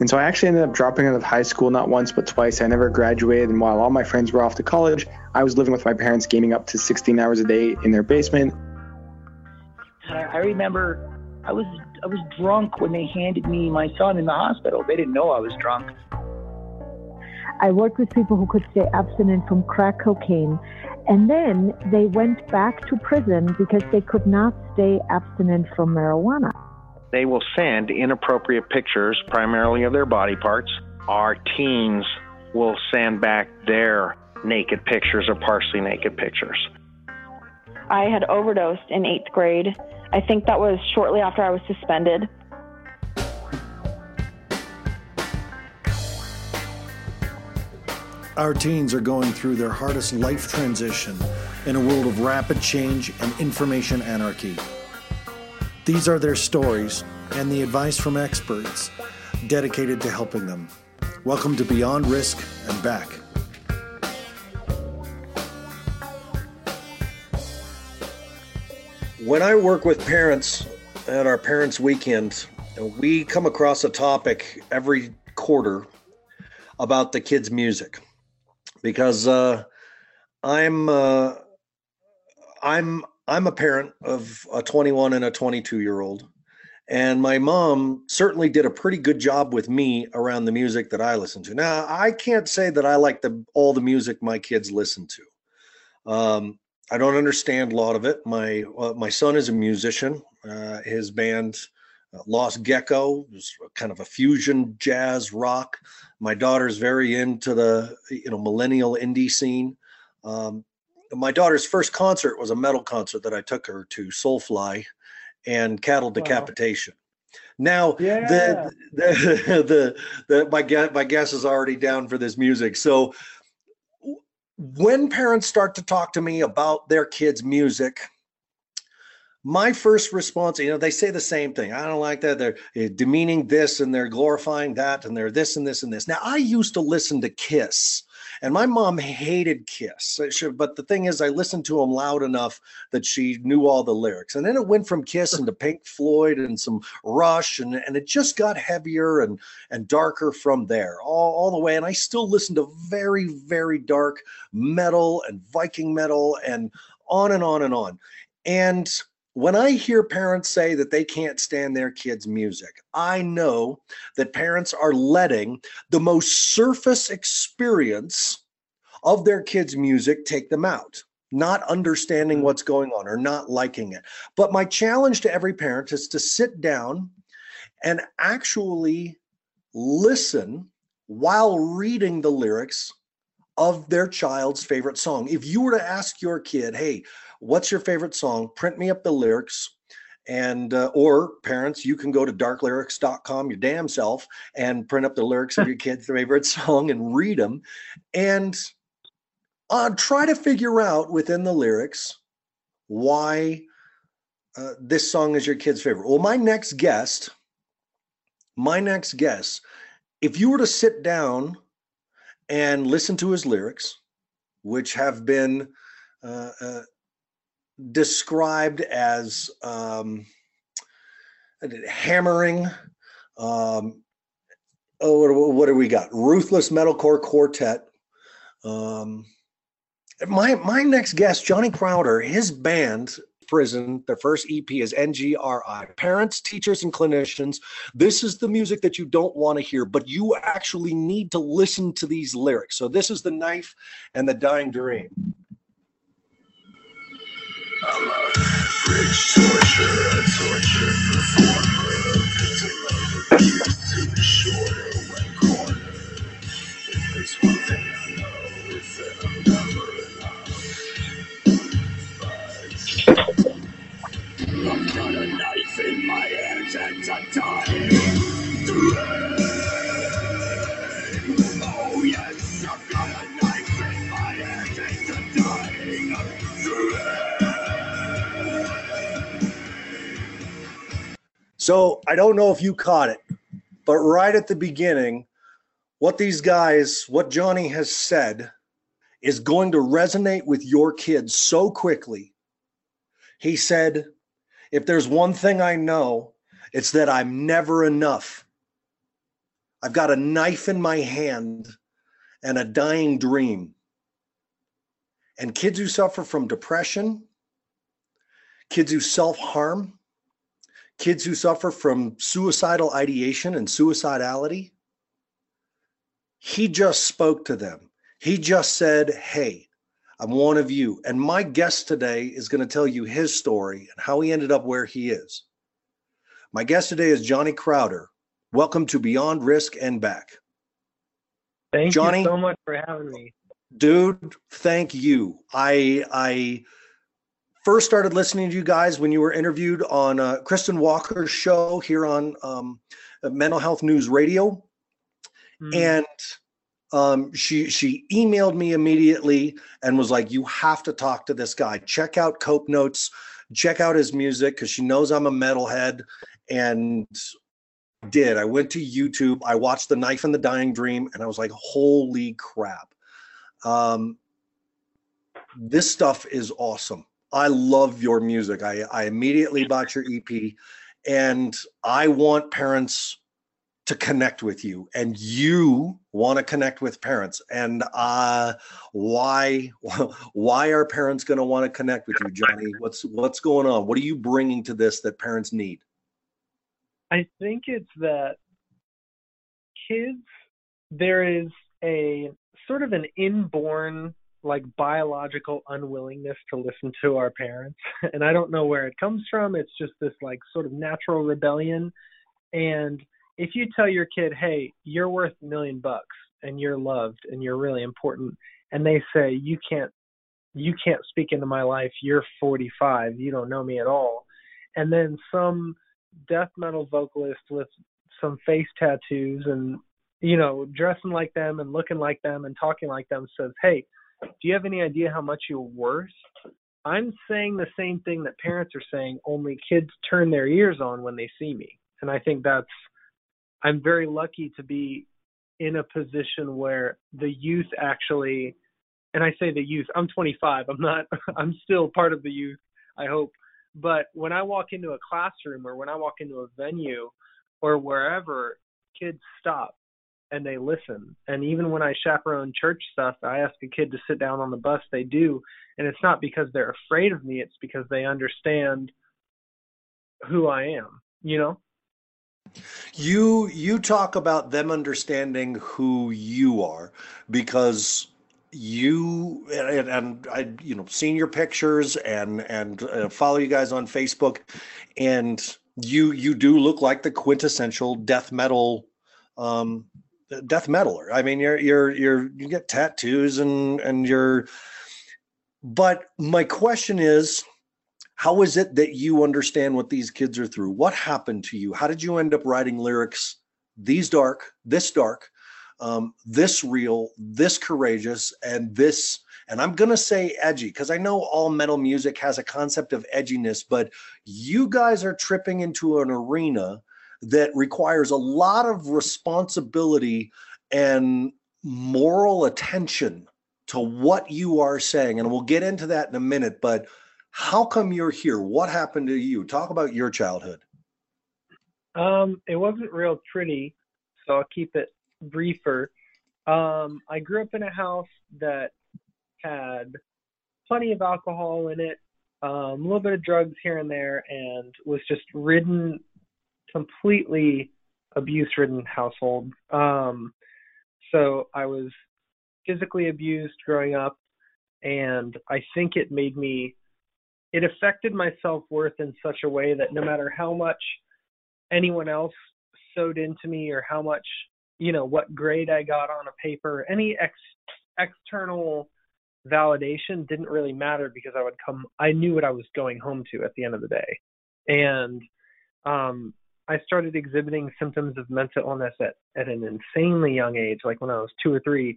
And so I actually ended up dropping out of high school not once but twice. I never graduated, and while all my friends were off to college, I was living with my parents, gaming up to 16 hours a day in their basement. I remember I was I was drunk when they handed me my son in the hospital. They didn't know I was drunk. I worked with people who could stay abstinent from crack cocaine, and then they went back to prison because they could not stay abstinent from marijuana. They will send inappropriate pictures, primarily of their body parts. Our teens will send back their naked pictures or partially naked pictures. I had overdosed in eighth grade. I think that was shortly after I was suspended. Our teens are going through their hardest life transition in a world of rapid change and information anarchy. These are their stories and the advice from experts dedicated to helping them. Welcome to Beyond Risk and Back. When I work with parents at our parents' weekend, we come across a topic every quarter about the kids' music because uh, I'm uh, I'm I'm a parent of a 21 and a 22 year old, and my mom certainly did a pretty good job with me around the music that I listen to. Now I can't say that I like the all the music my kids listen to. Um, I don't understand a lot of it. My uh, my son is a musician. Uh, his band uh, Lost Gecko is kind of a fusion jazz rock. My daughter's very into the you know millennial indie scene. Um, my daughter's first concert was a metal concert that I took her to, Soulfly and Cattle Decapitation. Wow. Now yeah. the, the, the the my guess my guess is already down for this music. So when parents start to talk to me about their kids' music, my first response, you know, they say the same thing. I don't like that. They're eh, demeaning this and they're glorifying that and they're this and this and this. Now, I used to listen to Kiss, and my mom hated Kiss. But the thing is, I listened to them loud enough that she knew all the lyrics. And then it went from Kiss into Pink Floyd and some Rush, and, and it just got heavier and, and darker from there, all, all the way. And I still listen to very, very dark metal and Viking metal and on and on and on. And when I hear parents say that they can't stand their kids' music, I know that parents are letting the most surface experience of their kids' music take them out, not understanding what's going on or not liking it. But my challenge to every parent is to sit down and actually listen while reading the lyrics of their child's favorite song. If you were to ask your kid, hey, what's your favorite song? Print me up the lyrics. And uh, or parents, you can go to darklyrics.com your damn self and print up the lyrics of your kid's favorite song and read them, and uh, try to figure out within the lyrics why uh, this song is your kid's favorite. Well, my next guest, my next guest, if you were to sit down and listen to his lyrics, which have been uh, uh, described as um, hammering. Um, oh, what, do we got? Ruthless Metalcore Quartet. Um, my my next guest, Johnny Crowder, his band prison. Their first EP is NGRI. Parents, teachers, and clinicians, this is the music that you don't want to hear, but you actually need to listen to these lyrics. So this is the knife and the dying dream. Knife in my hands and a dying So I don't know if you caught it, but right at the beginning, what these guys, what Johnny has said, is going to resonate with your kids so quickly. He said, If there's one thing I know, it's that I'm never enough. I've got a knife in my hand and a dying dream. And kids who suffer from depression, kids who self harm, kids who suffer from suicidal ideation and suicidality, he just spoke to them. He just said, Hey, I'm one of you. And my guest today is going to tell you his story and how he ended up where he is. My guest today is Johnny Crowder. Welcome to Beyond Risk and Back. Thank Johnny, you so much for having me. Dude, thank you. I I first started listening to you guys when you were interviewed on uh, Kristen Walker's show here on um, Mental Health News Radio, mm. and um, she she emailed me immediately and was like, "You have to talk to this guy. Check out Cope Notes. Check out his music because she knows I'm a metalhead." And did. I went to YouTube. I watched The Knife and the Dying Dream, and I was like, "Holy crap!" Um, this stuff is awesome. I love your music. I, I immediately bought your EP, and I want parents to connect with you, and you want to connect with parents. And uh, why why are parents going to want to connect with you, Johnny? What's what's going on? What are you bringing to this that parents need? I think it's that kids there is a sort of an inborn like biological unwillingness to listen to our parents. And i don't know where it comes from. It's just this like sort of natural rebellion. And if you tell your kid hey you're worth a million bucks and you're loved and you're really important and they say you can't you can't speak into my life. You're 45 you don't know me at all. And then some death metal vocalist with some face tattoos and you know dressing like them and looking like them and talking like them says hey do you have any idea how much you're worth? I'm saying the same thing that parents are saying only kids turn their ears on when they see me. And i think that's i'm very lucky to be in a position where the youth actually and i say the youth i'm 25 i'm not i'm still part of the youth i hope. But when I walk into a classroom or when I walk into a venue or wherever, kids stop and they listen. And even when I chaperone church stuff, I ask a kid to sit down on the bus, they do. And it's not because they're afraid of me, it's because they understand who I am, you know? You you talk about them understanding who you are because you and, and, I, you know, seen your pictures and and uh, follow you guys on Facebook, and you you do look like the quintessential death metal, um, death metaler. I mean, you're you're you're you get tattoos and and you're. But my question is, how is it that you understand what these kids are through? What happened to you? How did you end up writing lyrics these dark, this dark? um, this real, this courageous, and this, and I'm to say edgy because I know all metal music has a concept of edginess, but you guys are tripping into an arena that requires a lot of responsibility and moral attention to what you are saying. And we'll get into that in a minute, but how come you're here? What happened to you? Talk about your childhood. Um, it wasn't real pretty, so I'll keep it briefer. Um, I grew up in a house that had plenty of alcohol in it, um, a little bit of drugs here and there, and was just ridden, completely abuse-ridden household. Um, so I was physically abused growing up, and I think it made me. It affected my self worth in such a way that no matter how much anyone else sowed into me or how much you know what grade I got on a paper, any ex external validation didn't really matter because I would come I knew what I was going home to at the end of the day. And um I started exhibiting symptoms of mental illness at, at an insanely young age, like when I was two or three,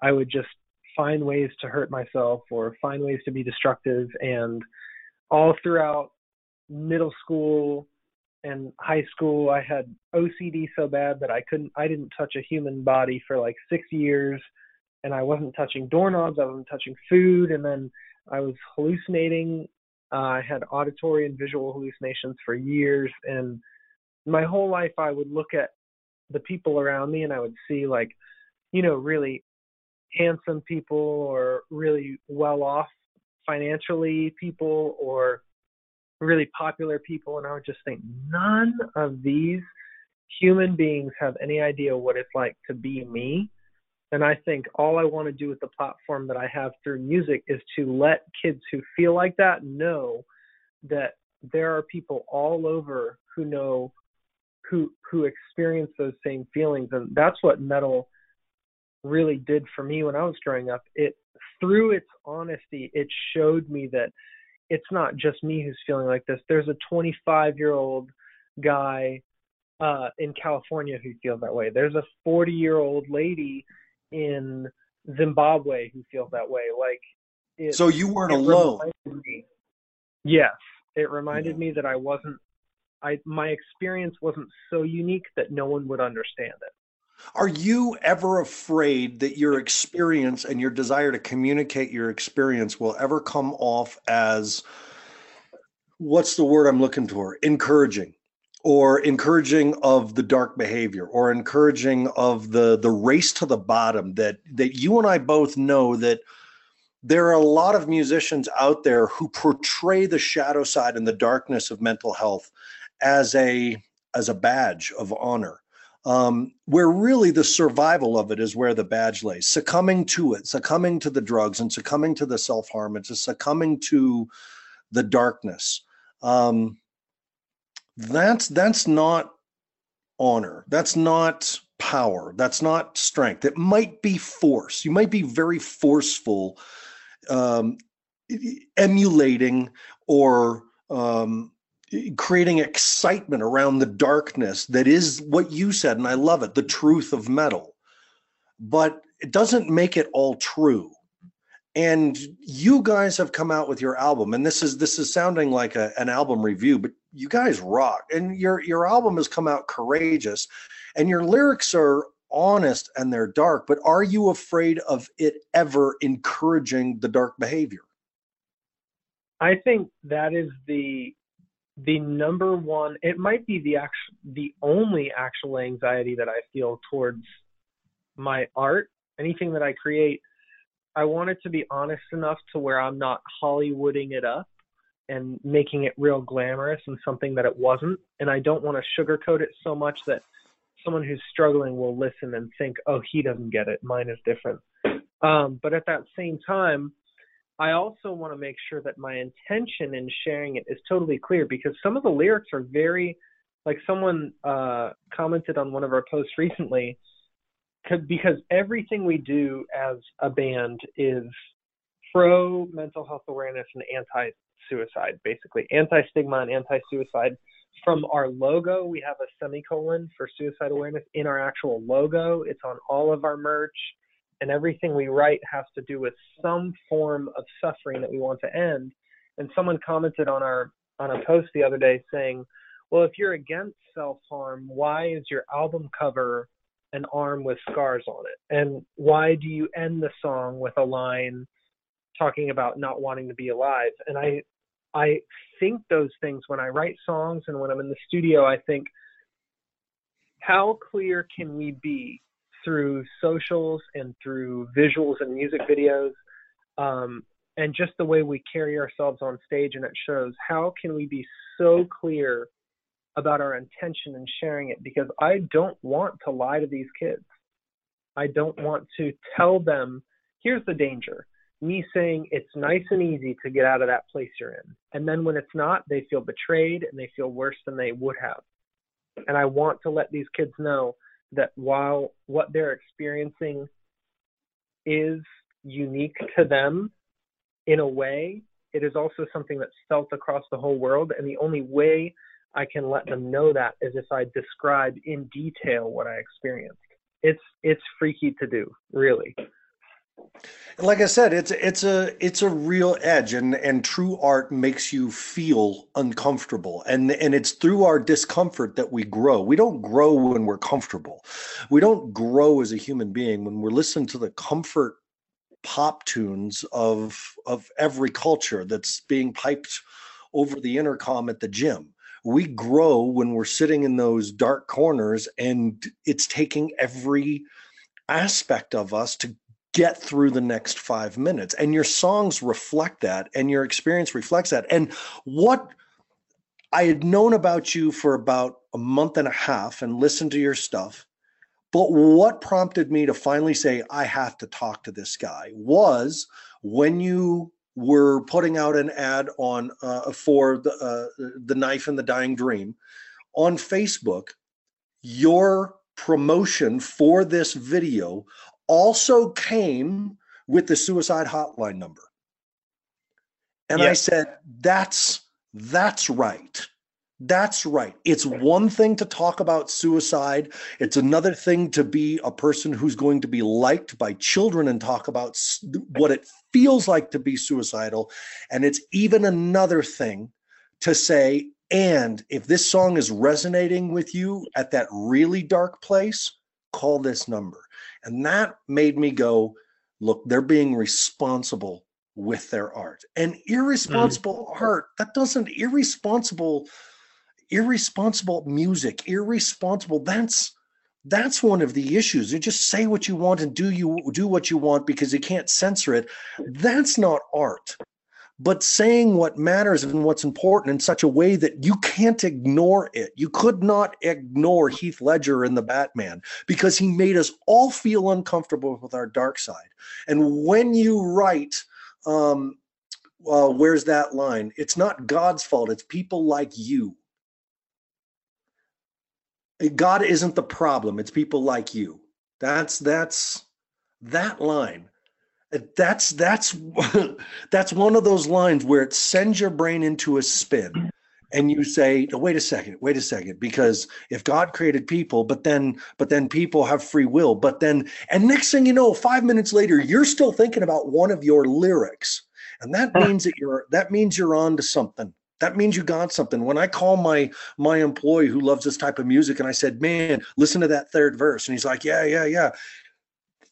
I would just find ways to hurt myself or find ways to be destructive. And all throughout middle school and high school I had OCD so bad that I couldn't I didn't touch a human body for like 6 years. And I wasn't touching doorknobs, I wasn't touching food. And then I was hallucinating. Uh, I had auditory and visual hallucinations for years. And my whole life I would look at the people around me and I would see like, you know, really handsome people or really well off financially people or really popular people and I would just think none of these human beings have any idea what it's like to be me. And I think all I want to do with the platform that I have through music is to let kids who feel like that know that there are people all over who know who who experience those same feelings and that's what metal really did for me when I was growing up. It through its honesty, it showed me that it's not just me who's feeling like this. There's a 25 year old guy uh, in California who feels that way. There's a 40 year old lady in Zimbabwe who feels that way. Like, it, so you weren't alone. Yes, it reminded yeah. me that I wasn't. I my experience wasn't so unique that no one would understand it. Are you ever afraid that your experience and your desire to communicate your experience will ever come off as what's the word I'm looking for? Encouraging or encouraging of the dark behavior or encouraging of the the race to the bottom that that you and I both know that there are a lot of musicians out there who portray the shadow side and the darkness of mental health as a as a badge of honor um, where really the survival of it is where the badge lays. Succumbing to it, succumbing to the drugs, and succumbing to the self harm, and just succumbing to the darkness. Um, that's that's not honor. That's not power. That's not strength. It might be force. You might be very forceful, um, emulating or um, creating excitement around the darkness that is what you said and i love it the truth of metal. But it doesn't make it all true. And you guys have come out with your album and this is this is sounding like a, an album review but you guys rock and your your album has come out courageous and your lyrics are honest and they're dark but are you afraid of it ever encouraging the dark behavior? I think that is the the number one it might be the actual the only actual anxiety that i feel towards my art anything that i create. I want it to be honest enough to where i'm not hollywooding it up and making it real glamorous and something that it wasn't. And i don't want to sugarcoat it so much that someone who's struggling will listen and think oh he doesn't get it. Mine is different. Um, but at that same time I also want to make sure that my intention in sharing it is totally clear because some of the lyrics are very, like someone uh, commented on one of our posts recently, because everything we do as a band is pro mental health awareness and anti suicide, basically anti stigma and anti suicide. From our logo, we have a semicolon for suicide awareness in our actual logo. It's on all of our merch and everything we write has to do with some form of suffering that we want to end. And someone commented on our on a post the other day saying, "Well, if you're against self-harm, why is your album cover an arm with scars on it? And why do you end the song with a line talking about not wanting to be alive?" And I I think those things when I write songs and when I'm in the studio, I think how clear can we be through socials and through visuals and music videos um, and just the way we carry ourselves on stage and it shows how can we be so clear about our intention and sharing it? Because i don't want to lie to these kids. I don't want to tell them here's the danger. Me saying it's nice and easy to get out of that place you're in. And then when it's not they feel betrayed and they feel worse than they would have. And i want to let these kids know that while what they're experiencing is unique to them in a way, it is also something that's felt across the whole world. And the only way I can let them know that is if I describe in detail what I experienced. It's it's freaky to do, really like i said it's it's a it's a real edge and and true art makes you feel uncomfortable. And and it's through our discomfort that we grow. We don't grow when we're comfortable. We don't grow as a human being when we're listening to the comfort pop tunes of of every culture that's being piped over the intercom at the gym. We grow when we're sitting in those dark corners and it's taking every aspect of us to get through the next five minutes. And your songs reflect that, and your experience reflects that. And what I had known about you for about a month and a half and listened to your stuff. But what prompted me to finally say, I have to talk to this guy was when you were putting out an ad on uh, for the, uh, the knife and the dying dream on Facebook, your promotion for this video also came with the suicide hotline number. And I said, that's that's right. That's right. It's one thing to talk about suicide. It's another thing to be a person who's going to be liked by children and talk about what it feels like to be suicidal. And it's even another thing to say, and if this song is resonating with you at that really dark place, call this number. And that made me go, look, they're being responsible with their art. And irresponsible mm. art, that doesn't irresponsible irresponsible music, irresponsible that's that's one of the issues. You just say what you want and do you do what you want because you can't censor it. That's not art but saying what matters and what's important in such a way that you can't ignore it. You could not ignore Heath Ledger in the Batman because he made us all feel uncomfortable with our dark side. And when you write, um, well, where's that line? It's not God's fault, it's people like you. God isn't the problem, it's people like you. That's that's that line that's that's that's one of those lines where it sends your brain into a spin and you say wait a second wait a second because if god created people but then but then people have free will but then and next thing you know 5 minutes later you're still thinking about one of your lyrics. And that means that you're that means you're on to something. That means you got something. When i call my my employee who loves this type of music and i said man listen to that third verse. And he's like yeah yeah yeah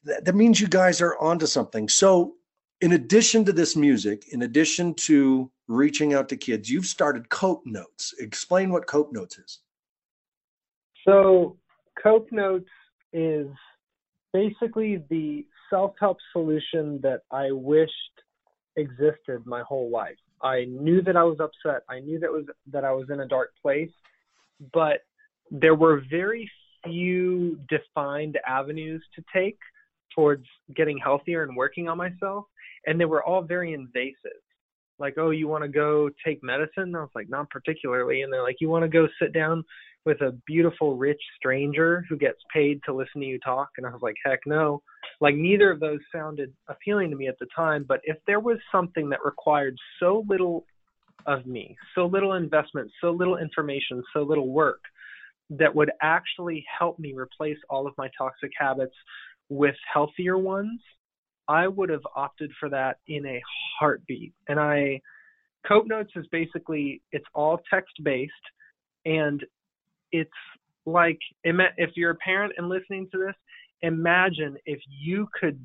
that, that means you guys are onto something. So, in addition to this music, in addition to reaching out to kids, you've started Cope Notes. Explain what Cope Notes is. So, Cope Notes is basically the self help solution that I wished existed my whole life. I knew that I was upset. I knew that was that I was in a dark place, but there were very few defined avenues to take towards getting healthier and working on myself and they were all very invasive. Like oh you want to go take medicine? I was like not particularly and they're like you want to go sit down with a beautiful rich stranger who gets paid to listen to you talk? And i was like heck no. Like neither of those sounded appealing to me at the time but if there was something that required so little of me so little investment so little information so little work that would actually help me replace all of my toxic habits with healthier ones, I would have opted for that in a heartbeat. And I, Cope Notes is basically it's all text based, and it's like if you're a parent and listening to this, imagine if you could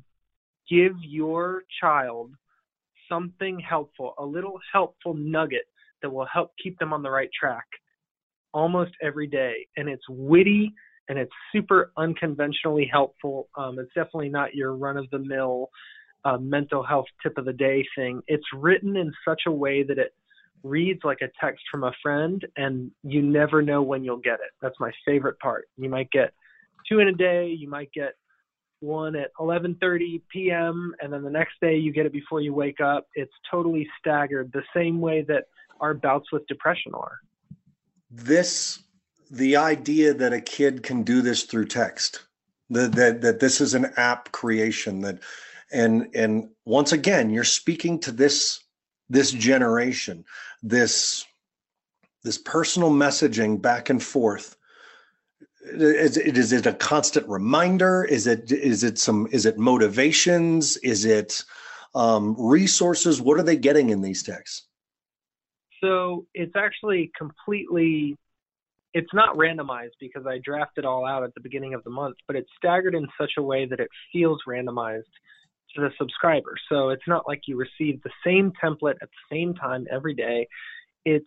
give your child something helpful, a little helpful nugget that will help keep them on the right track almost every day. And it's witty and it's super unconventionally helpful. Um, it's definitely not your run of the mill uh, mental health tip of the day thing. It's written in such a way that it reads like a text from a friend, and you never know when you'll get it. That's my favorite part. You might get two in a day, you might get one at 11:30 p.m. and then the next day you get it before you wake up. It's totally staggered the same way that our bouts with depression are. This the idea that a kid can do this through text that, that that this is an app creation that and and once again you're speaking to this this generation this this personal messaging back and forth. Is, is it a constant reminder? Is it is it some is it motivations? Is it um, resources? What are they getting in these texts? So it's actually completely it's not randomized because I draft it all out at the beginning of the month, but it's staggered in such a way that it feels randomized to the subscriber. So it's not like you receive the same template at the same time every day. It's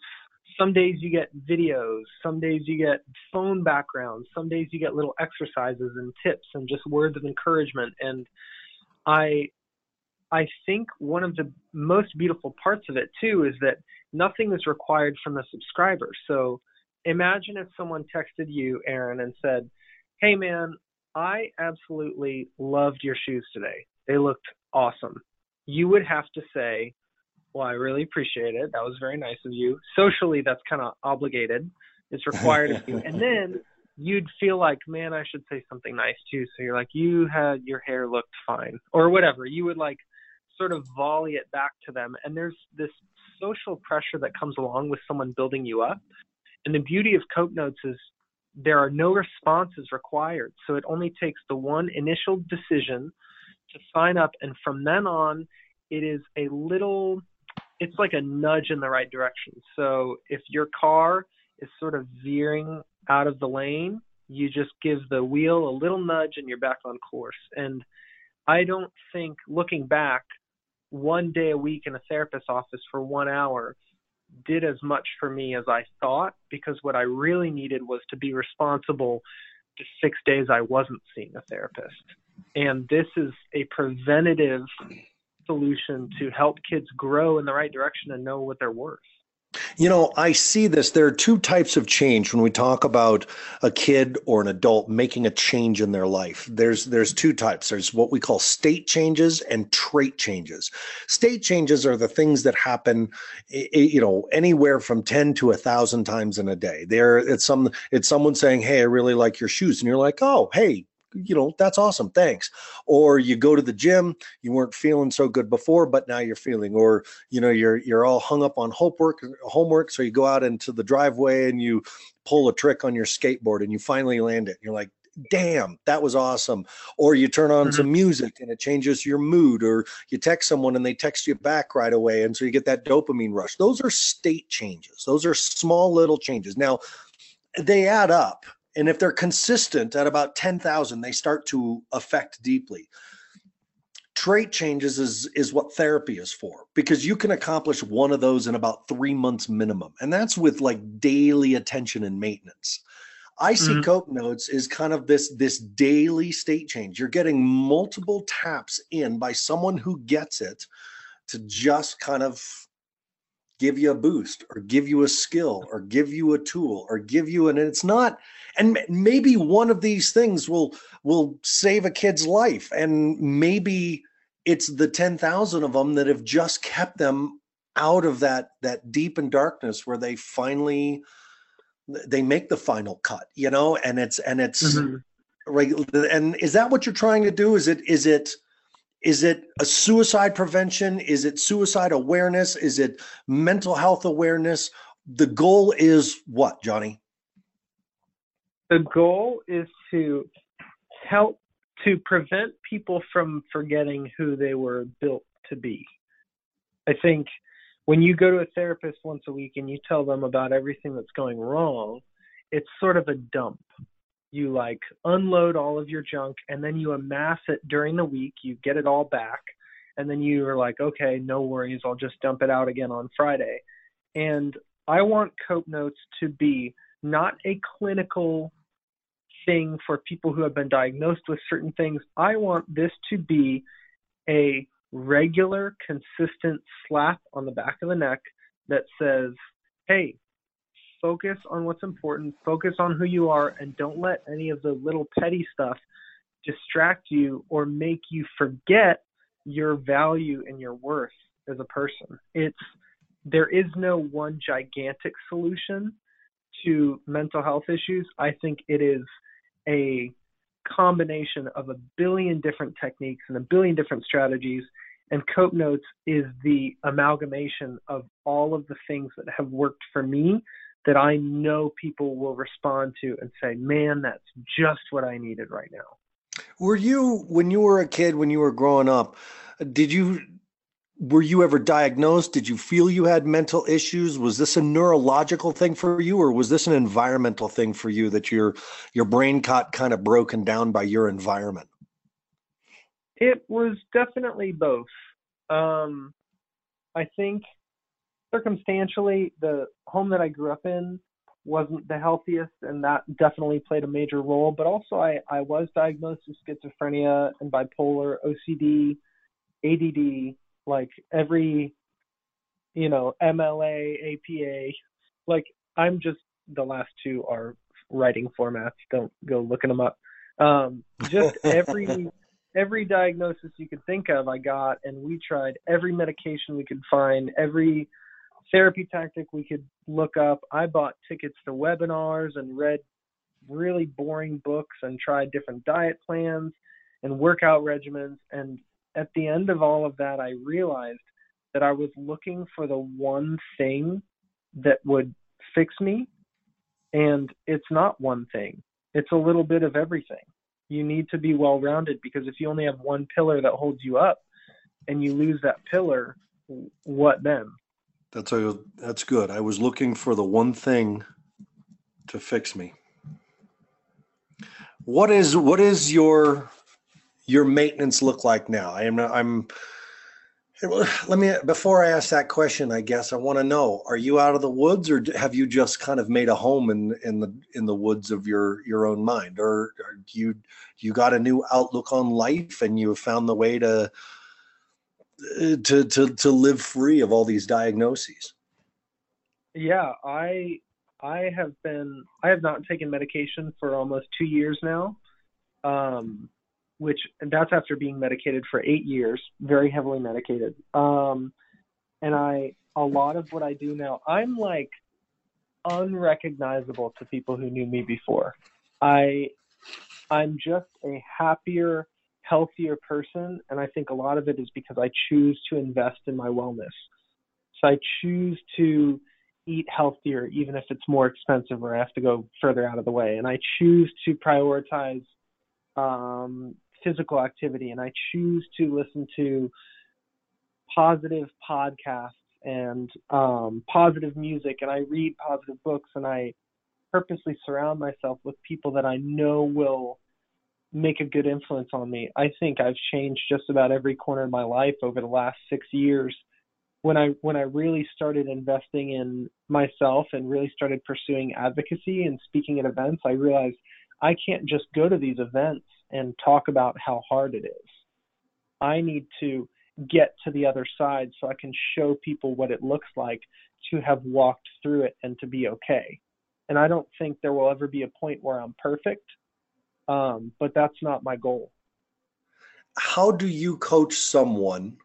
some days you get videos, some days you get phone backgrounds, some days you get little exercises and tips and just words of encouragement. And I I think one of the most beautiful parts of it too is that nothing is required from the subscriber. So imagine if someone texted you, Aaron, and said, Hey man, I absolutely loved your shoes today. They looked awesome. You would have to say, Well, I really appreciate it. That was very nice of you. Socially, that's kind of obligated. It's required of you. And then you'd feel like, man, I should say something nice too. So you're like, you had your hair looked fine, or whatever. You would like sort of volley it back to them. And there's this social pressure that comes along with someone building you up. And the beauty of Cope Notes is there are no responses required. So it only takes the one initial decision to sign up. And from then on, it is a little, it's like a nudge in the right direction. So if your car is sort of veering out of the lane, you just give the wheel a little nudge and you're back on course. And I don't think, looking back, one day a week in a therapist's office for one hour did as much for me as I thought because what I really needed was to be responsible to six days I wasn't seeing a therapist. And this is a preventative solution to help kids grow in the right direction and know what they're worth. You know, I see this. There are two types of change when we talk about a kid or an adult making a change in their life. There's there's two types. There's what we call state changes and trait changes. State changes are the things that happen, you know, anywhere from ten to a thousand times in a day. There, it's some it's someone saying, "Hey, I really like your shoes," and you're like, "Oh, hey, you know, that's awesome. Thanks. Or you go to the gym, you weren't feeling so good before, but now you're feeling, or you know, you're you're all hung up on homework homework. So you go out into the driveway and you pull a trick on your skateboard and you finally land it. You're like, damn, that was awesome. Or you turn on mm-hmm. some music and it changes your mood, or you text someone and they text you back right away. And so you get that dopamine rush. Those are state changes. Those are small little changes. Now they add up and if they're consistent at about 10,000, they start to affect deeply. Trait changes is, is what therapy is for because you can accomplish one of those in about three months minimum. And that's with like daily attention and maintenance. I see mm-hmm. Cope Notes is kind of this this daily state change. You're getting multiple taps in by someone who gets it to just kind of give you a boost or give you a skill or give you a tool or give you an and it's not and maybe one of these things will will save a kid's life and maybe it's the 10,000 of them that have just kept them out of that that deep and darkness where they finally they make the final cut you know and it's and it's mm-hmm. right and is that what you're trying to do is it is it is it a suicide prevention? Is it suicide awareness? Is it mental health awareness? The goal is what, Johnny? The goal is to help to prevent people from forgetting who they were built to be. I think when you go to a therapist once a week and you tell them about everything that's going wrong, it's sort of a dump you like unload all of your junk and then you amass it during the week you get it all back and then you are like okay no worries i'll just dump it out again on friday and i want cope notes to be not a clinical thing for people who have been diagnosed with certain things i want this to be a regular consistent slap on the back of the neck that says hey focus on what's important, focus on who you are, and don't let any of the little petty stuff distract you or make you forget your value and your worth as a person. It's there is no one gigantic solution to mental health issues. I think it is a combination of a billion different techniques and a billion different strategies. And Cope Notes is the amalgamation of all of the things that have worked for me that I know people will respond to and say, man, that's just what I needed right now. Were you, when you were a kid, when you were growing up, did you, were you ever diagnosed? Did you feel you had mental issues? Was this a neurological thing for you, or was this an environmental thing for you that your your brain got kind of broken down by your environment? It was definitely both. Um, I think circumstantially, the home that I grew up in wasn't the healthiest, and that definitely played a major role. But also, I, I was diagnosed with schizophrenia and bipolar, OCD, ADD, like every, you know, MLA, APA. Like, I'm just, the last two are writing formats. Don't go looking them up. Um, just every every diagnosis you could think of, I got, and we tried every medication we could find, every therapy tactic we could look up. I bought tickets to webinars and read really boring books and tried different diet plans and workout regimens. And at the end of all of that, I realized that I was looking for the one thing that would fix me. And it's not one thing, it's a little bit of everything. You need to be well rounded because if you only have one pillar that holds you up and you lose that pillar, what then? That's a that's good. I was looking for the one thing to fix me. What is what is your your maintenance look like now? I am I'm let me before I ask that question, I guess I want to know: Are you out of the woods, or have you just kind of made a home in in the in the woods of your your own mind, or, or you you got a new outlook on life and you have found the way to to to to live free of all these diagnoses? Yeah i i have been i have not taken medication for almost two years now. Um which and that's after being medicated for eight years very heavily medicated um and i a lot of what i do now i'm like unrecognizable to people who knew me before i i'm just a happier healthier person. And I think a lot of it is because I choose to invest in my wellness. So I choose to eat healthier, even if it's more expensive or I have to go further out of the way. And I choose to prioritize um, physical activity and I choose to listen to positive podcasts and um, positive music and I read positive books and I purposely surround myself with people that I know will make a good influence on me. I think I've changed just about every corner of my life over the last 6 years. When I when I really started investing in myself and really started pursuing advocacy and speaking at events, I realized I can't just go to these events and talk about how hard it is. I need to get to the other side so I can show people what it looks like to have walked through it and to be okay. And I don't think there will ever be a point where I'm perfect um, but that's not my goal. How do you coach someone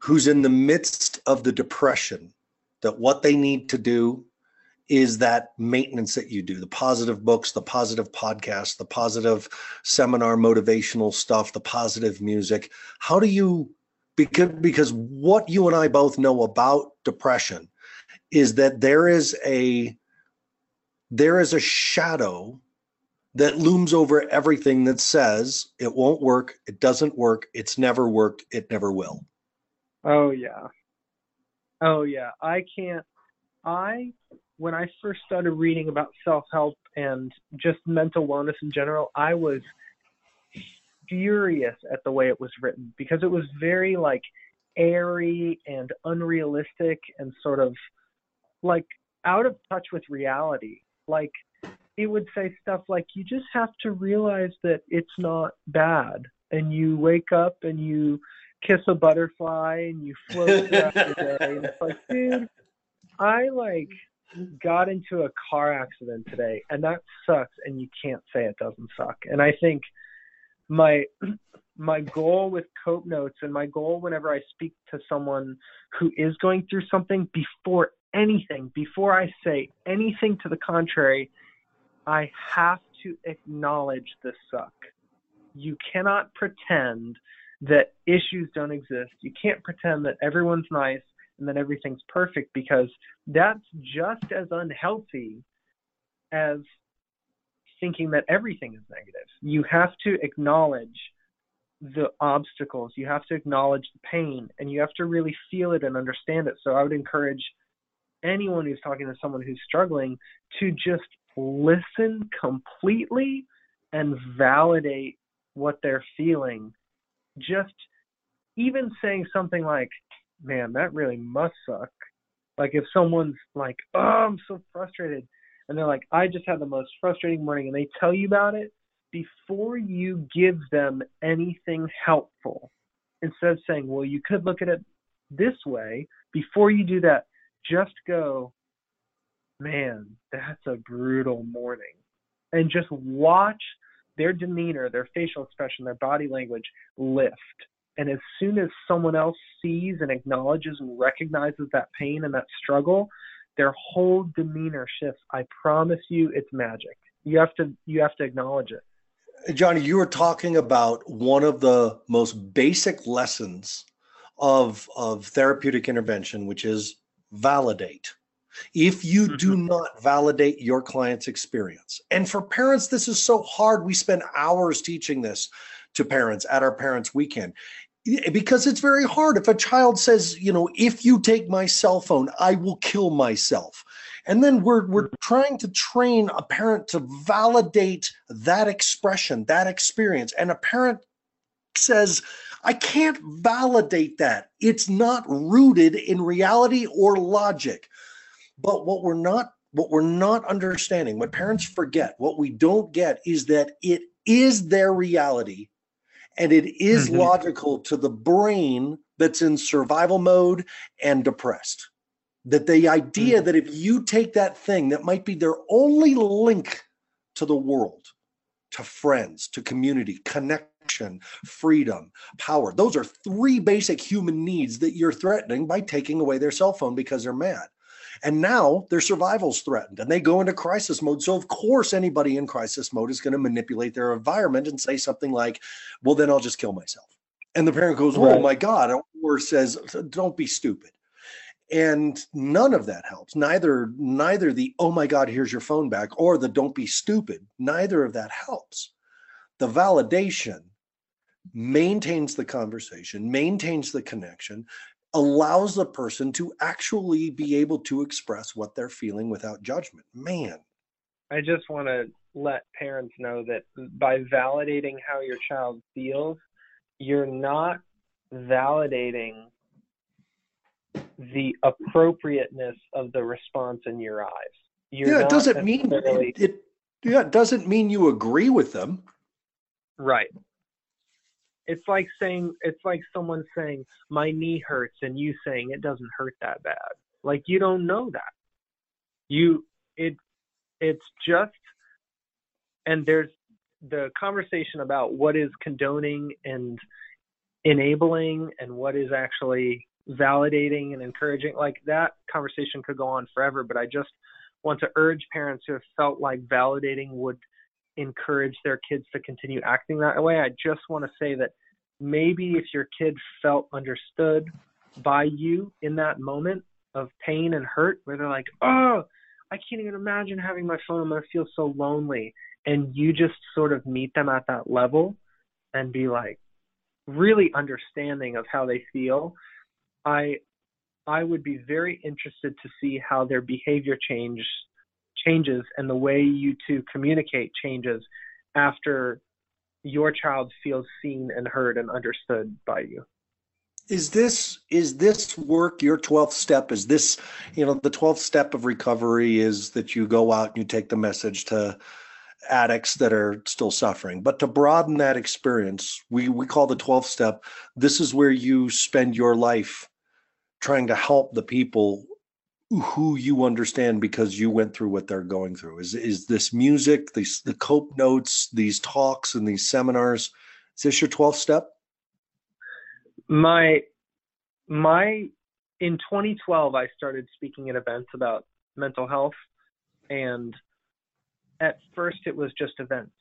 who's in the midst of the depression that what they need to do is that maintenance that you do the positive books the positive podcasts the positive seminar motivational stuff the positive music how do you because because what you and I both know about depression is that there is a there is a shadow that looms over everything that says it won't work, it doesn't work, it's never worked, it never will. Oh yeah. Oh yeah. I can't I when I first started reading about self-help and just mental wellness in general, I was furious at the way it was written because it was very like airy and unrealistic and sort of like out of touch with reality. Like it would say stuff like you just have to realize that it's not bad and you wake up and you kiss a butterfly and you float throughout the day and it's like dude i like got into a car accident today and that sucks and you can't say it doesn't suck and i think my my goal with cope notes and my goal whenever i speak to someone who is going through something before anything before i say anything to the contrary I have to acknowledge the suck. You cannot pretend that issues don't exist. You can't pretend that everyone's nice and then everything's perfect because that's just as unhealthy as thinking that everything is negative. You have to acknowledge the obstacles, you have to acknowledge the pain, and you have to really feel it and understand it. So I would encourage anyone who's talking to someone who's struggling to just listen completely and validate what they're feeling. Just even saying something like, man, that really must suck. Like if someone's like, "Oh, I'm so frustrated," and they're like, "I just had the most frustrating morning," and they tell you about it, before you give them anything helpful, instead of saying, "Well, you could look at it this way," before you do that, just go, "Man, that's a brutal morning," and just watch their demeanor, their facial expression, their body language lift and as soon as someone else sees and acknowledges and recognizes that pain and that struggle, their whole demeanor shifts. I promise you it's magic. You have to you have to acknowledge it. Johnny, you were talking about one of the most basic lessons of of therapeutic intervention, which is validate. If you mm-hmm. do not validate your client's experience, and for parents, this is so hard. We spend hours teaching this to parents at our parents' weekend because it's very hard. If a child says you know if you take my cell phone i will kill myself. And then we're we're trying to train a parent to validate that expression that experience. And a parent says i can't validate that. It's not rooted in reality or logic. But what we're not what we're not understanding what parents forget what we don't get is that it is their reality and it is mm-hmm. logical to the brain that's in survival mode and depressed. That the idea mm-hmm. that if you take that thing that might be their only link to the world, to friends, to community, connection, freedom, power, those are three basic human needs that you're threatening by taking away their cell phone because they're mad. And now their survival's threatened and they go into crisis mode. So, of course, anybody in crisis mode is going to manipulate their environment and say something like, well, then I'll just kill myself. And the parent goes, oh my God, or says, don't be stupid. And none of that helps. Neither, neither the, oh my God, here's your phone back, or the don't be stupid. Neither of that helps. The validation maintains the conversation, maintains the connection, allows the person to actually be able to express what they're feeling without judgment. Man. I just want to let parents know that by validating how your child feels, you're not validating the appropriateness of the response in your eyes. You're yeah, it doesn't mean it, it yeah, it doesn't mean you agree with them. Right it's like saying it's like someone saying my knee hurts and you saying it doesn't hurt that bad. Like you don't know that. You it it's just and there's the conversation about what is condoning and enabling and what is actually validating and encouraging like that conversation could go on forever but i just want to urge parents who have felt like validating would encourage their kids to continue acting that way. I just want to say that maybe if your kid felt understood by you in that moment of pain and hurt, where they're like, oh, I can't even imagine having my phone. I'm going to feel so lonely. And you just sort of meet them at that level and be like really understanding of how they feel. I I would be very interested to see how their behavior change changes and the way you two communicate changes after your child feels seen and heard and understood by you. Is this is this work your 12th step is this you know the 12th step of recovery is that you go out and you take the message to addicts that are still suffering. But to broaden that experience we we call the 12th step this is where you spend your life trying to help the people who you understand because you went through what they're going through. Is is this music these the cope notes these talks and these seminars is this your 12th step? My my in 2012 i started speaking at events about mental health and at first it was just events.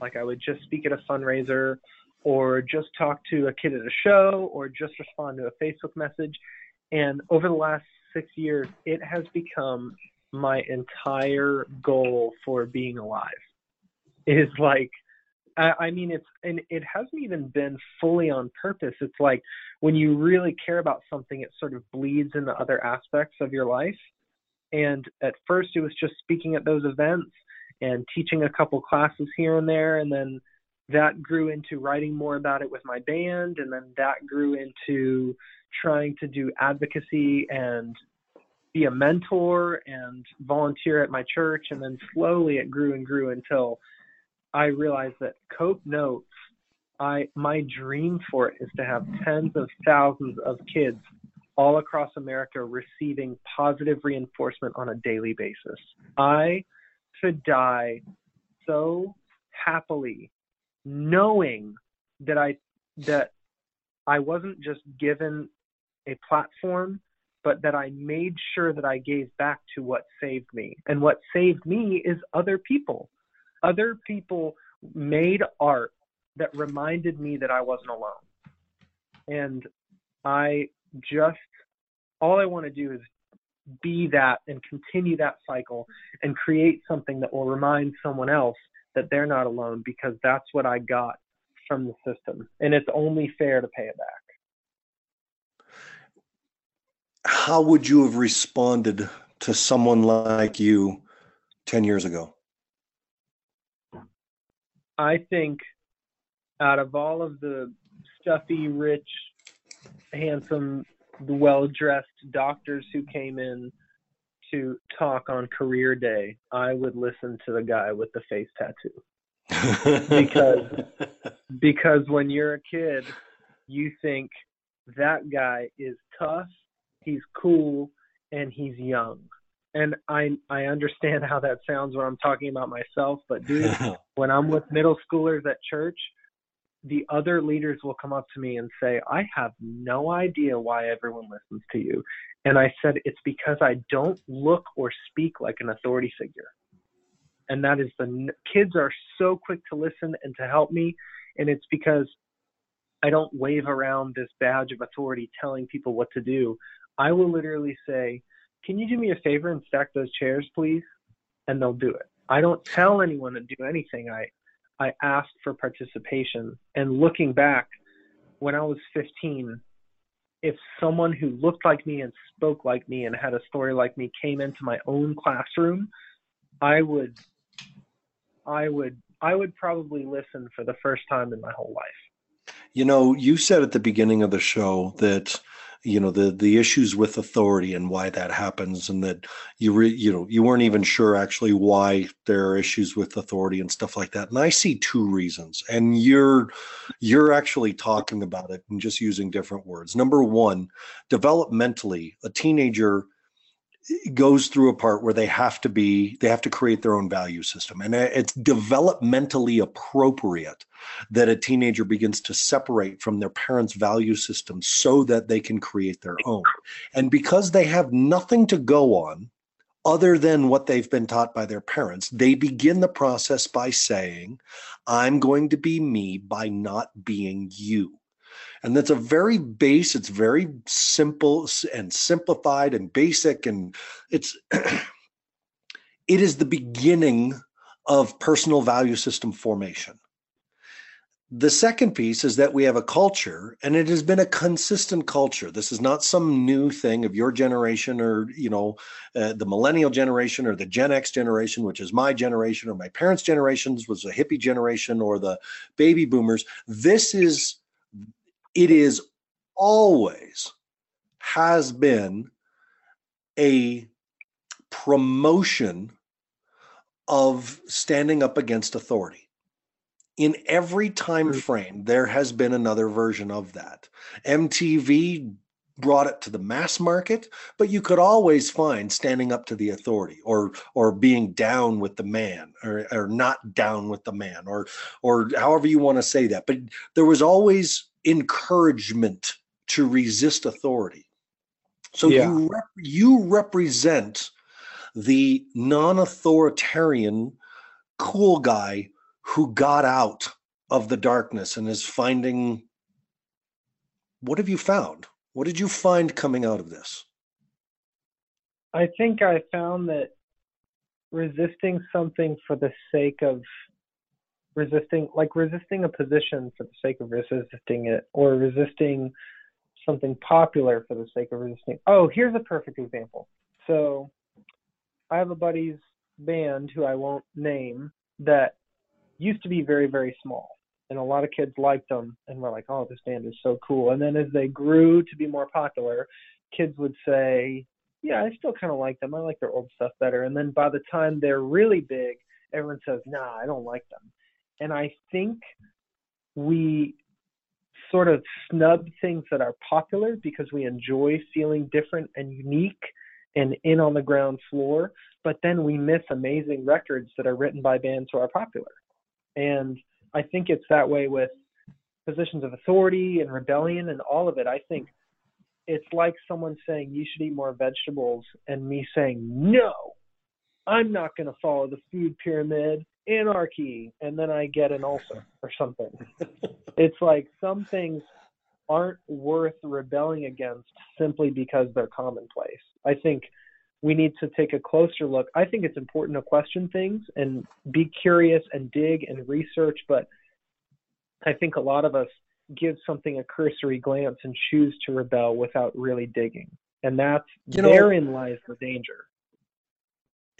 Like i would just speak at a fundraiser or just talk to a kid at a show or just respond to a facebook message and over the last six years, it has become my entire goal for being alive. Is like, I, I mean, it's and it hasn't even been fully on purpose. It's like when you really care about something, it sort of bleeds into other aspects of your life. And at first, it was just speaking at those events and teaching a couple classes here and there, and then that grew into writing more about it with my band and then that grew into trying to do advocacy and be a mentor and volunteer at my church. And then slowly it grew and grew until I realized that Cope Notes, I my dream for it is to have tens of thousands of kids all across America receiving positive reinforcement on a daily basis. I could die so happily knowing that I that I wasn't just given a platform, but that I made sure that I gave back to what saved me. And what saved me is other people. Other people made art that reminded me that I wasn't alone. And I just, all I want to do is be that and continue that cycle and create something that will remind someone else that they're not alone because that's what I got from the system. And it's only fair to pay it back. How would you have responded to someone like you 10 years ago? I think out of all of the stuffy, rich, handsome, well dressed doctors who came in to talk on career day, I would listen to the guy with the face tattoo. because because when you're a kid, you think that guy is tough, he's cool, and he's young and I I understand how that sounds when I'm talking about myself, but dude, when I'm with middle schoolers at church, the other leaders will come up to me and say, "I have no idea why everyone listens to you." And I said, "It's because I don't look or speak like an authority figure." And that is the kids are so quick to listen and to help me, and it's because I don't wave around this badge of authority telling people what to do. I will literally say, can you do me a favor and stack those chairs, please? And they'll do it. I don't tell anyone to do anything. I I asked for participation. And looking back, when I was 15, if someone who looked like me and spoke like me and had a story like me came into my own classroom, I would I would I would probably listen for the first time in my whole life. You know, you said at the beginning of the show that you know the the issues with authority and why that happens and that you re, you know you weren't even sure actually why there are issues with authority and stuff like that. And i see two reasons and you're you're actually talking about it and just using different words. Number one developmentally a teenager goes through a part where they have to be they have to create their own value system. And it's developmentally appropriate that a teenager begins to separate from their parents value system so that they can create their own. And because they have nothing to go on other than what they've been taught by their parents they begin the process by saying i'm going to be me by not being you and that's a very base, it's very simple and simplified and basic. And it's, it is the beginning of personal value system formation. The second piece is that we have a culture, and it has been a consistent culture. This is not some new thing of your generation or, you know, uh, the millennial generation or the Gen X generation, which is my generation or my parents' generations was a hippie generation or the baby boomers. This is it is always has been a promotion of standing up against authority. In every time frame there has been another version of that. Mtv brought it to the mass market but you could always find standing up to the authority or or being down with the man or, or not down with the man or or however you want to say that. But there was always encouragement to resist authority. So yeah. you rep- you represent the non-authoritarian cool guy who got out of the darkness and is finding what have you found? What did you find coming out of this? I think I found that resisting something for the sake of resisting like resisting a position for the sake of resisting it or resisting something popular for the sake of resisting oh here's a perfect example so i have a buddy's band who i won't name that used to be very very small and a lot of kids liked them and were like oh this band is so cool and then as they grew to be more popular kids would say yeah, I still kind of like them. I like their old stuff better. And then by the time they're really big, everyone says, nah, I don't like them. And I think we sort of snub things that are popular because we enjoy feeling different and unique and in on the ground floor, but then we miss amazing records that are written by bands who are popular. And I think it's that way with positions of authority and rebellion and all of it. I think it's like someone saying you should eat more vegetables and me saying no i'm not going to follow the food pyramid anarchy and then i get an ulcer or something it's like some things aren't worth rebelling against simply because they're commonplace i think we need to take a closer look i think it's important to question things and be curious and dig and research but i think a lot of us give something a cursory glance and choose to rebel without really digging. And that's you know, therein lies the danger.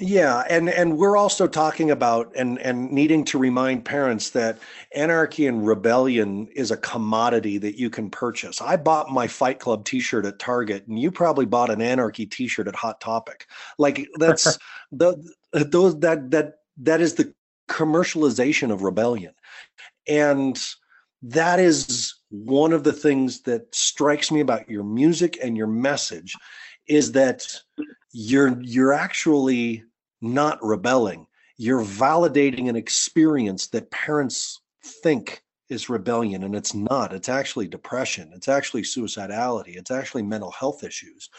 Yeah, and and we're also talking about and and needing to remind parents that anarchy and rebellion is a commodity that you can purchase. I bought my Fight Club t-shirt at Target and you probably bought an anarchy t-shirt at Hot Topic. Like that's the those that that that is the commercialization of rebellion. And that is one of the things that strikes me about your music and your message is that you're you're actually not rebelling. You're validating an experience that parents think is rebellion and it's not. It's actually depression. It's actually suicidality. It's actually mental health issues.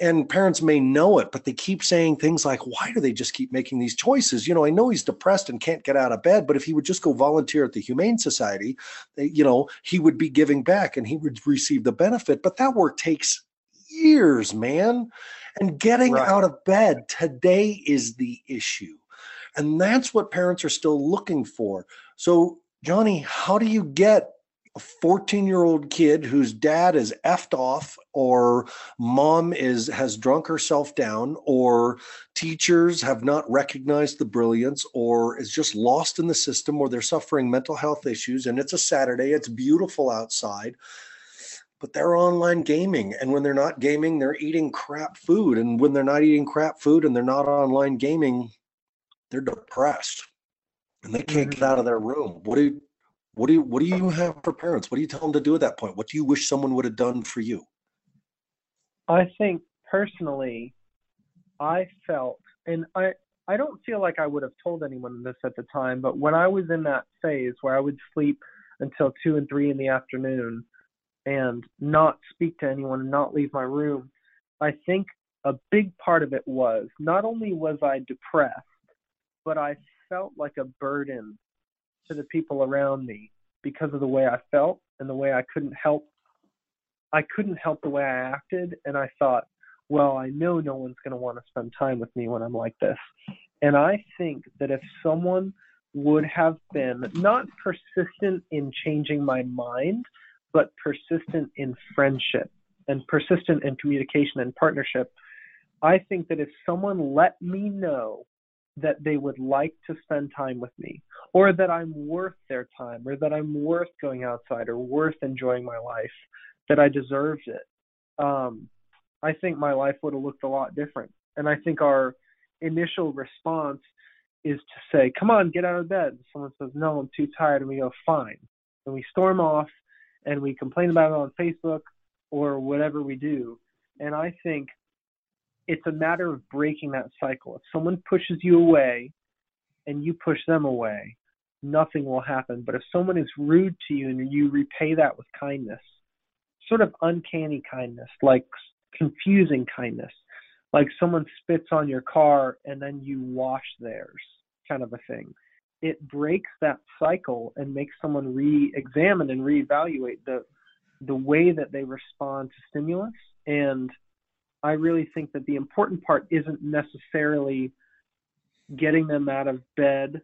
And parents may know it but they keep saying things like why do they just keep making these choices? You know i know he's depressed and can't get out of bed but if he would just go volunteer at the humane society eh, you know he would be giving back and he would receive the benefit. But that work takes years man and getting right. out of bed today is the issue and that's what parents are still looking for so johnny how do you get a 14 year old kid whose dad is effed off or mom is has drunk herself down or teachers have not recognized the brilliance or is just lost in the system or they're suffering mental health issues and it's a saturday it's beautiful outside but they're online gaming and when they're not gaming they're eating crap food and when they're not eating crap food and they're not online gaming they're depressed and they can't get out of mm. their room what do you what do you what do you have for parents? What do you tell them to do at that point? What do you wish someone would have done for you? I think personally, I felt, and I I don't feel like I would have told anyone this at the time, but when I was in that phase where I would sleep until two and three in the afternoon and not speak to anyone and not leave my room, I think a big part of it was not only was I depressed, but I felt like a burden to the people around me because of the way I felt and the way I couldn't help I couldn't help the way I acted and I thought, well, I know no one's going to want to spend time with me when I'm like this. And I think that if someone would have been not persistent in changing my mind, but persistent in friendship and persistent in communication and partnership, I think that if someone let me know that they would like to spend time with me or that I'm worth their time or that I'm worth going outside or worth enjoying my life, that I deserved it. Um, I think my life would have looked a lot different. And I think our initial response is to say, come on, get out of bed. Someone says, no, I'm too tired. And we go, fine. And we storm off and we complain about it on Facebook or whatever we do. And I think it's a matter of breaking that cycle. If someone pushes you away and you push them away, nothing will happen. But if someone is rude to you and you repay that with kindness, sort of uncanny kindness, like confusing kindness, like someone spits on your car and then you wash theirs, kind of a thing. It breaks that cycle and makes someone re-examine and reevaluate the the way that they respond to stimulus and I really think that the important part isn't necessarily getting them out of bed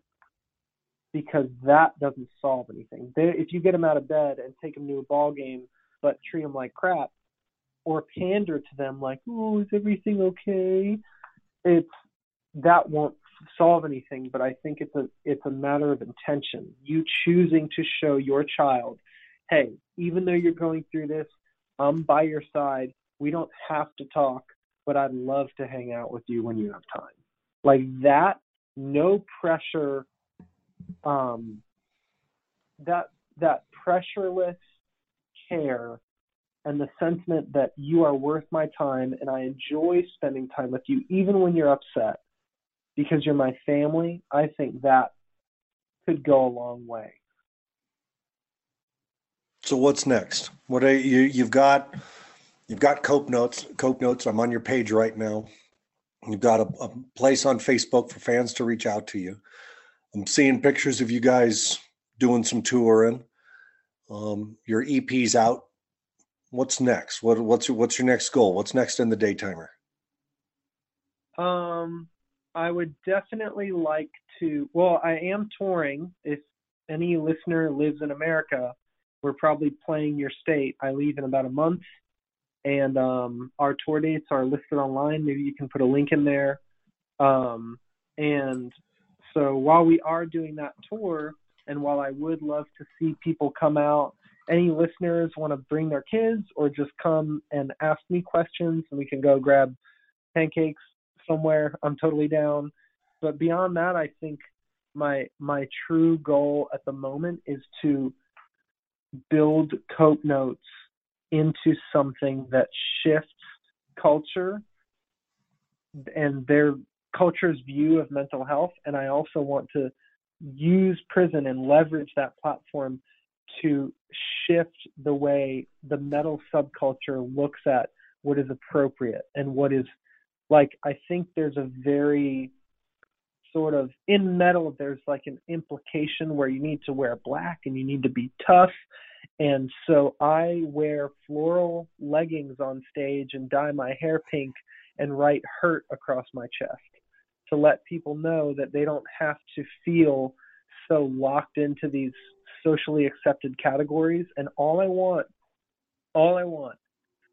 because that doesn't solve anything. They, if you get them out of bed and take them to a ball game, but treat them like crap, or pander to them like, "Oh, is everything okay?" It's that won't solve anything. But I think it's a it's a matter of intention. You choosing to show your child, "Hey, even though you're going through this, I'm by your side. We don't have to talk, but I'd love to hang out with you when you have time. Like that, no pressure, um, that that pressureless care and the sentiment that you are worth my time and I enjoy spending time with you even when you're upset because you're my family, I think that could go a long way. So what's next? What are you you've got you've got Cope Notes, Cope Notes. I'm on your page right now. You've got a, a place on Facebook for fans to reach out to you. I'm seeing pictures of you guys doing some touring. Um, your EP's out. What's next? What what's what's your next goal? What's next in the daytimer? Um, I would definitely like to. Well, I am touring. If any listener lives in America, we're probably playing your state. I leave in about a month, and um, our tour dates are listed online. Maybe you can put a link in there. Um, and so while we are doing that tour, and while I would love to see people come out, any listeners want to bring their kids or just come and ask me questions, and we can go grab pancakes somewhere. I'm totally down. But beyond that, I think my my true goal at the moment is to build Cope Notes into something that shifts culture and their culture's view of mental health. And I also want to use prison and leverage that platform to shift the way the metal subculture looks at what is appropriate and what is like I think there's a very sort of in metal there's like an implication where you need to wear black and you need to be tough. And so I wear floral leggings on stage and dye my hair pink and write hurt across my chest to let people know that they don't have to feel so locked into these socially accepted categories. And all I want all I want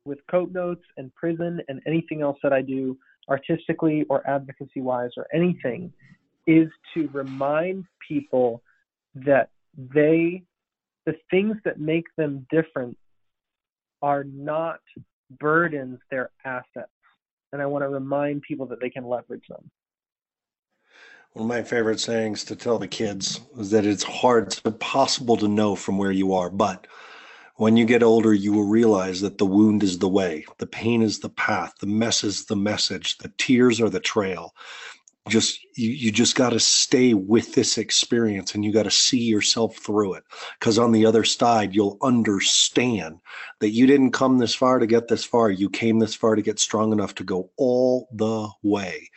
with cope notes and prison and anything else that I do artistically or advocacy wise or anything is to remind people that they the things that make them different are not burdens they're assets. And i want to remind people that they can leverage them. One of my favorite sayings to tell the kids is that it's hard it's impossible to know from where you are but when you get older, you will realize that the wound is the way, the pain is the path, the mess is the message, the tears are the trail. Just you, you just got to stay with this experience and you got to see yourself through it. Because on the other side, you'll understand that you didn't come this far to get this far. You came this far to get strong enough to go all the way.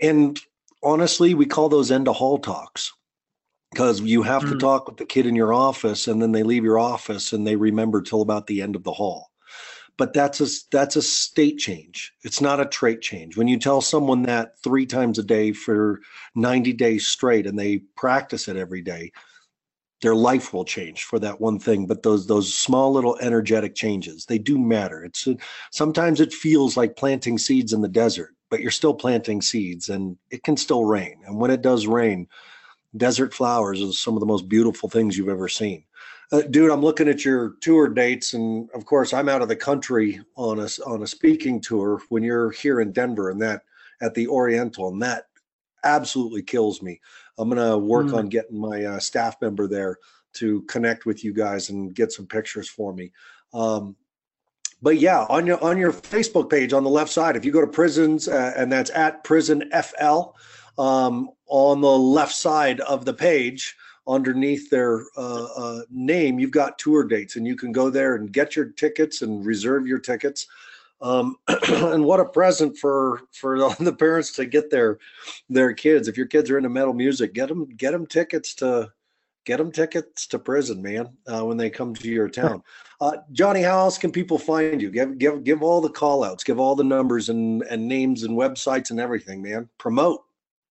And honestly, we call those end of hall talks because you have mm. to talk with the kid in your office and then they leave your office and they remember till about the end of the hall. But that's a that's a state change. It's not a trait change. When you tell someone that three times a day for 90 days straight and they practice it every day their life will change for that one thing. But those those small little energetic changes they do matter. It's sometimes it feels like planting seeds in the desert but you're still planting seeds and it can still rain. And when it does rain desert flowers is some of the most beautiful things you've ever seen. Uh, dude, I'm looking at your tour dates, and of course, I'm out of the country on a on a speaking tour when you're here in Denver, and that at the Oriental, and that absolutely kills me. I'm gonna work mm. on getting my uh, staff member there to connect with you guys and get some pictures for me. Um, but yeah, on your on your Facebook page on the left side, if you go to prisons, uh, and that's at prison FL um, on the left side of the page underneath their uh, uh, name, you've got tour dates, and you can go there and get your tickets and reserve your tickets. Um, and what a present for for the parents to get their their kids. If your kids are into metal music, get them get them tickets to get them tickets to prison, man, uh, when they come to your town. Uh, Johnny, how else can people find you? Give give give all the call outs, give all the numbers and and names and websites and everything, man. Promote.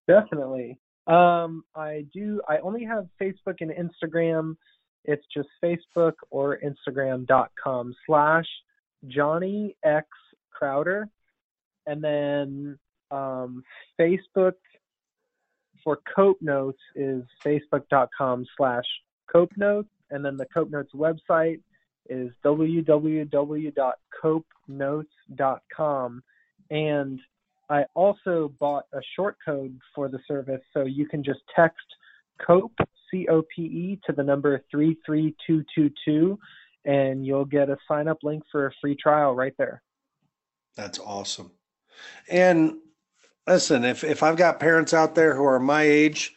Definitely. Um, I do. I only have Facebook and Instagram. It's just Facebook or Instagram.com slash Johnny X Crowder, and then um, Facebook for Cope Notes is Facebook.com slash Cope Notes, and then the Cope Notes website is www.copenotes.com And I also bought a short code for the service, so you can just text COPE, C O P E, to the number 33222, and you'll get a sign up link for a free trial right there. That's awesome. And listen, if, if I've got parents out there who are my age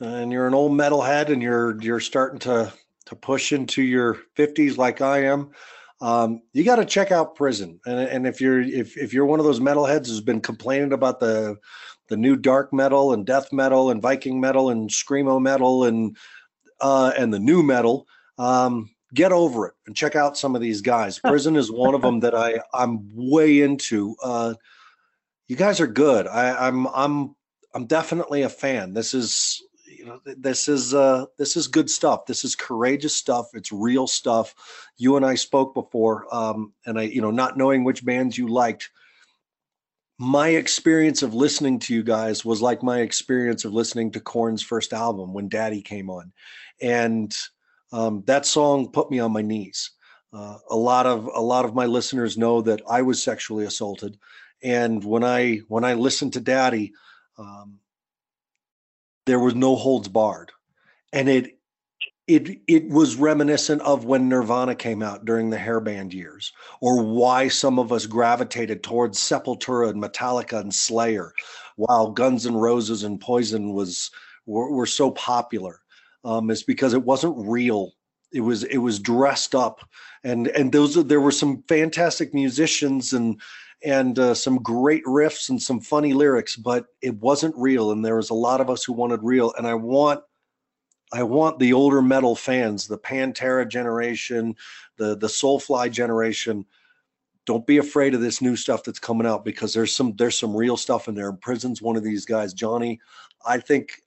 and you're an old metalhead and you're you're starting to to push into your 50s like I am, um, you got to check out Prison. And, and if you're if if you're one of those metalheads who's been complaining about the the new dark metal and death metal and Viking metal and screamo metal and uh, and the new metal, um, get over it and check out some of these guys. Prison is one of them that I I'm way into. Uh, you guys are good. I, I'm I'm I'm definitely a fan. This is you know this is uh this is good stuff. This is courageous stuff. It's real stuff. You and i spoke before um and i you know not knowing which bands you liked my experience of listening to you guys was like my experience of listening to Korn's first album when Daddy came on, and um, that song put me on my knees. Uh, a lot of a lot of my listeners know that I was sexually assaulted, and when I when I listened to Daddy, um, there was no holds barred and it it it was reminiscent of when Nirvana came out during the hairband years, or why some of us gravitated towards Sepultura and Metallica and Slayer, while Guns and Roses and Poison was were, were so popular. Um, is because it wasn't real. It was it was dressed up, and and those there were some fantastic musicians and and uh, some great riffs and some funny lyrics, but it wasn't real. And there was a lot of us who wanted real. And I want, I want the older metal fans, the Pantera generation, the the Soulfly generation. Don't be afraid of this new stuff that's coming out because there's some there's some real stuff in there. Prison's one of these guys, Johnny. I think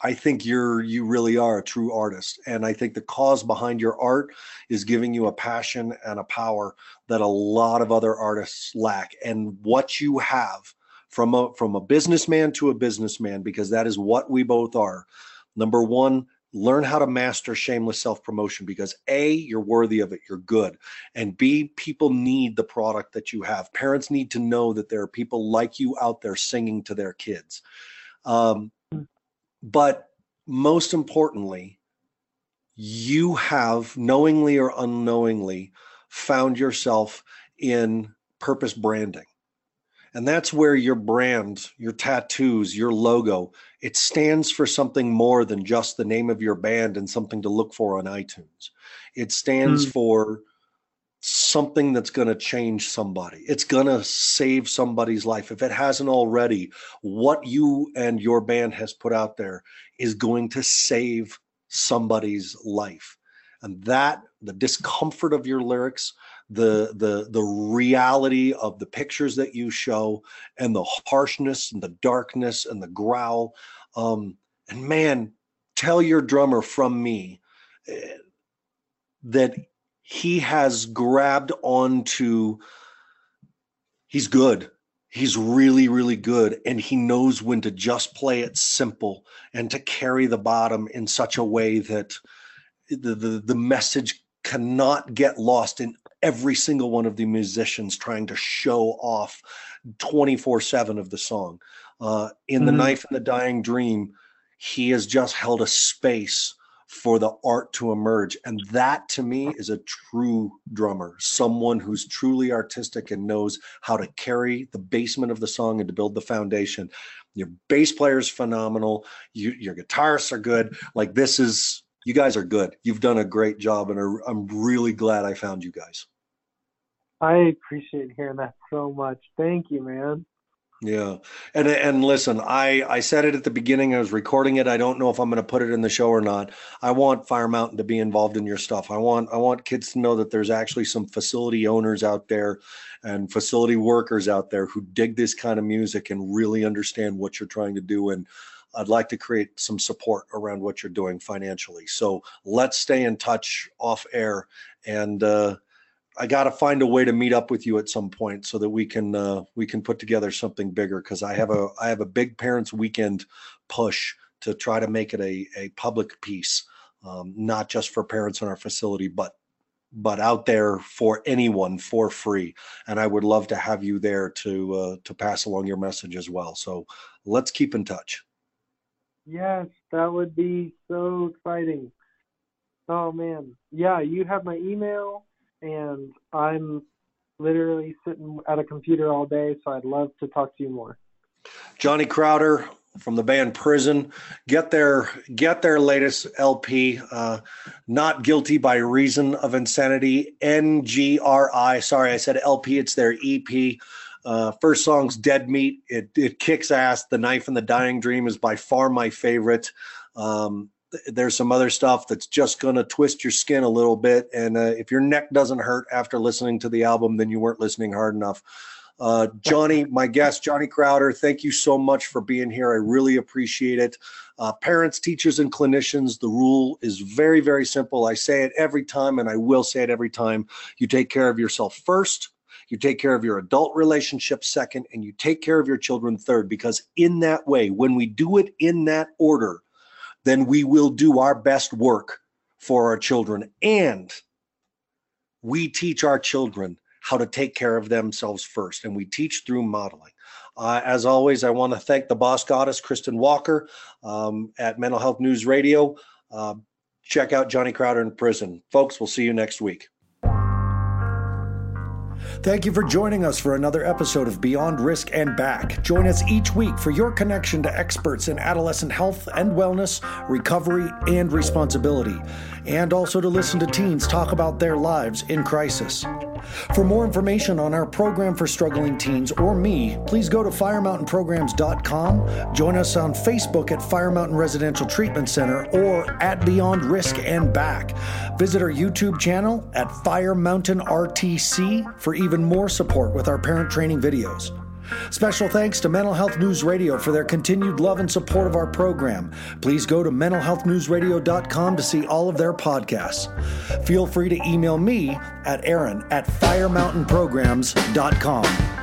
I think you're you really are a true artist, and I think the cause behind your art is giving you a passion and a power that a lot of other artists lack. And what you have from a from a businessman to a businessman, because that is what we both are. Number one, learn how to master shameless self promotion because A, you're worthy of it, you're good. And B, people need the product that you have. Parents need to know that there are people like you out there singing to their kids. Um, but most importantly, you have knowingly or unknowingly found yourself in purpose branding. And that's where your brand, your tattoos, your logo, it stands for something more than just the name of your band and something to look for on iTunes. It stands mm. for something that's going to change somebody. It's going to save somebody's life. If it hasn't already, what you and your band has put out there is going to save somebody's life. And that, the discomfort of your lyrics, the the the reality of the pictures that you show and the harshness and the darkness and the growl um and man tell your drummer from me eh, that he has grabbed onto he's good he's really really good and he knows when to just play it simple and to carry the bottom in such a way that the the, the message cannot get lost in every single one of the musicians trying to show off 24 7 of the song uh, in mm-hmm. the knife and the dying dream he has just held a space for the art to emerge. And that to me is a true drummer, someone who's truly artistic and knows how to carry the basement of the song and to build the foundation. Your bass player is phenomenal. You, your guitarists are good. Like this is, you guys are good. You've done a great job, and I'm really glad I found you guys. I appreciate hearing that so much. Thank you, man. Yeah. And and listen, I I said it at the beginning. I was recording it. I don't know if I'm going to put it in the show or not. I want Fire Mountain to be involved in your stuff. I want I want kids to know that there's actually some facility owners out there and facility workers out there who dig this kind of music and really understand what you're trying to do and I'd like to create some support around what you're doing financially. So let's stay in touch off air and uh I got to find a way to meet up with you at some point so that we can uh, we can put together something bigger because I have a I have a big parents weekend push to try to make it a a public piece, um, not just for parents in our facility, but but out there for anyone for free. And I would love to have you there to uh, to pass along your message as well. So let's keep in touch. Yes, that would be so exciting. Oh man. Yeah, you have my email and I'm literally sitting at a computer all day, so I'd love to talk to you more. Johnny Crowder from the band Prison. Get their get their latest LP, uh, Not Guilty by Reason of Insanity. NGRI. Sorry, I said LP. It's their EP. Uh, first song's Dead Meat. It it kicks ass. The Knife and the Dying Dream is by far my favorite. Um, there's some other stuff that's just going to twist your skin a little bit. And uh, if your neck doesn't hurt after listening to the album, then you weren't listening hard enough. Uh, Johnny, my guest, Johnny Crowder, thank you so much for being here. I really appreciate it. Uh, parents, teachers, and clinicians, the rule is very, very simple. I say it every time, and I will say it every time. You take care of yourself first. You take care of your adult relationship second, and you take care of your children third, because in that way, when we do it in that order, then we will do our best work for our children. And we teach our children how to take care of themselves first, and we teach through modeling. Uh, as always, I want to thank the boss goddess, Kristen Walker, um, at Mental Health News Radio. Uh, check out Johnny Crowder in prison. Folks, we'll see you next week. Thank you for joining us for another episode of Beyond Risk and Back. Join us each week for your connection to experts in adolescent health and wellness, recovery, and responsibility, and also to listen to teens talk about their lives in crisis. For more information on our program for struggling teens or me, please go to firemountainprograms.com, join us on Facebook at Fire Mountain Residential Treatment Center or at Beyond Risk and Back. Visit our YouTube channel at Fire Mountain RTC for even more support with our parent training videos. Special thanks to Mental Health News Radio for their continued love and support of our program. Please go to mentalhealthnewsradio.com to see all of their podcasts. Feel free to email me at aaron at firemountainprograms.com.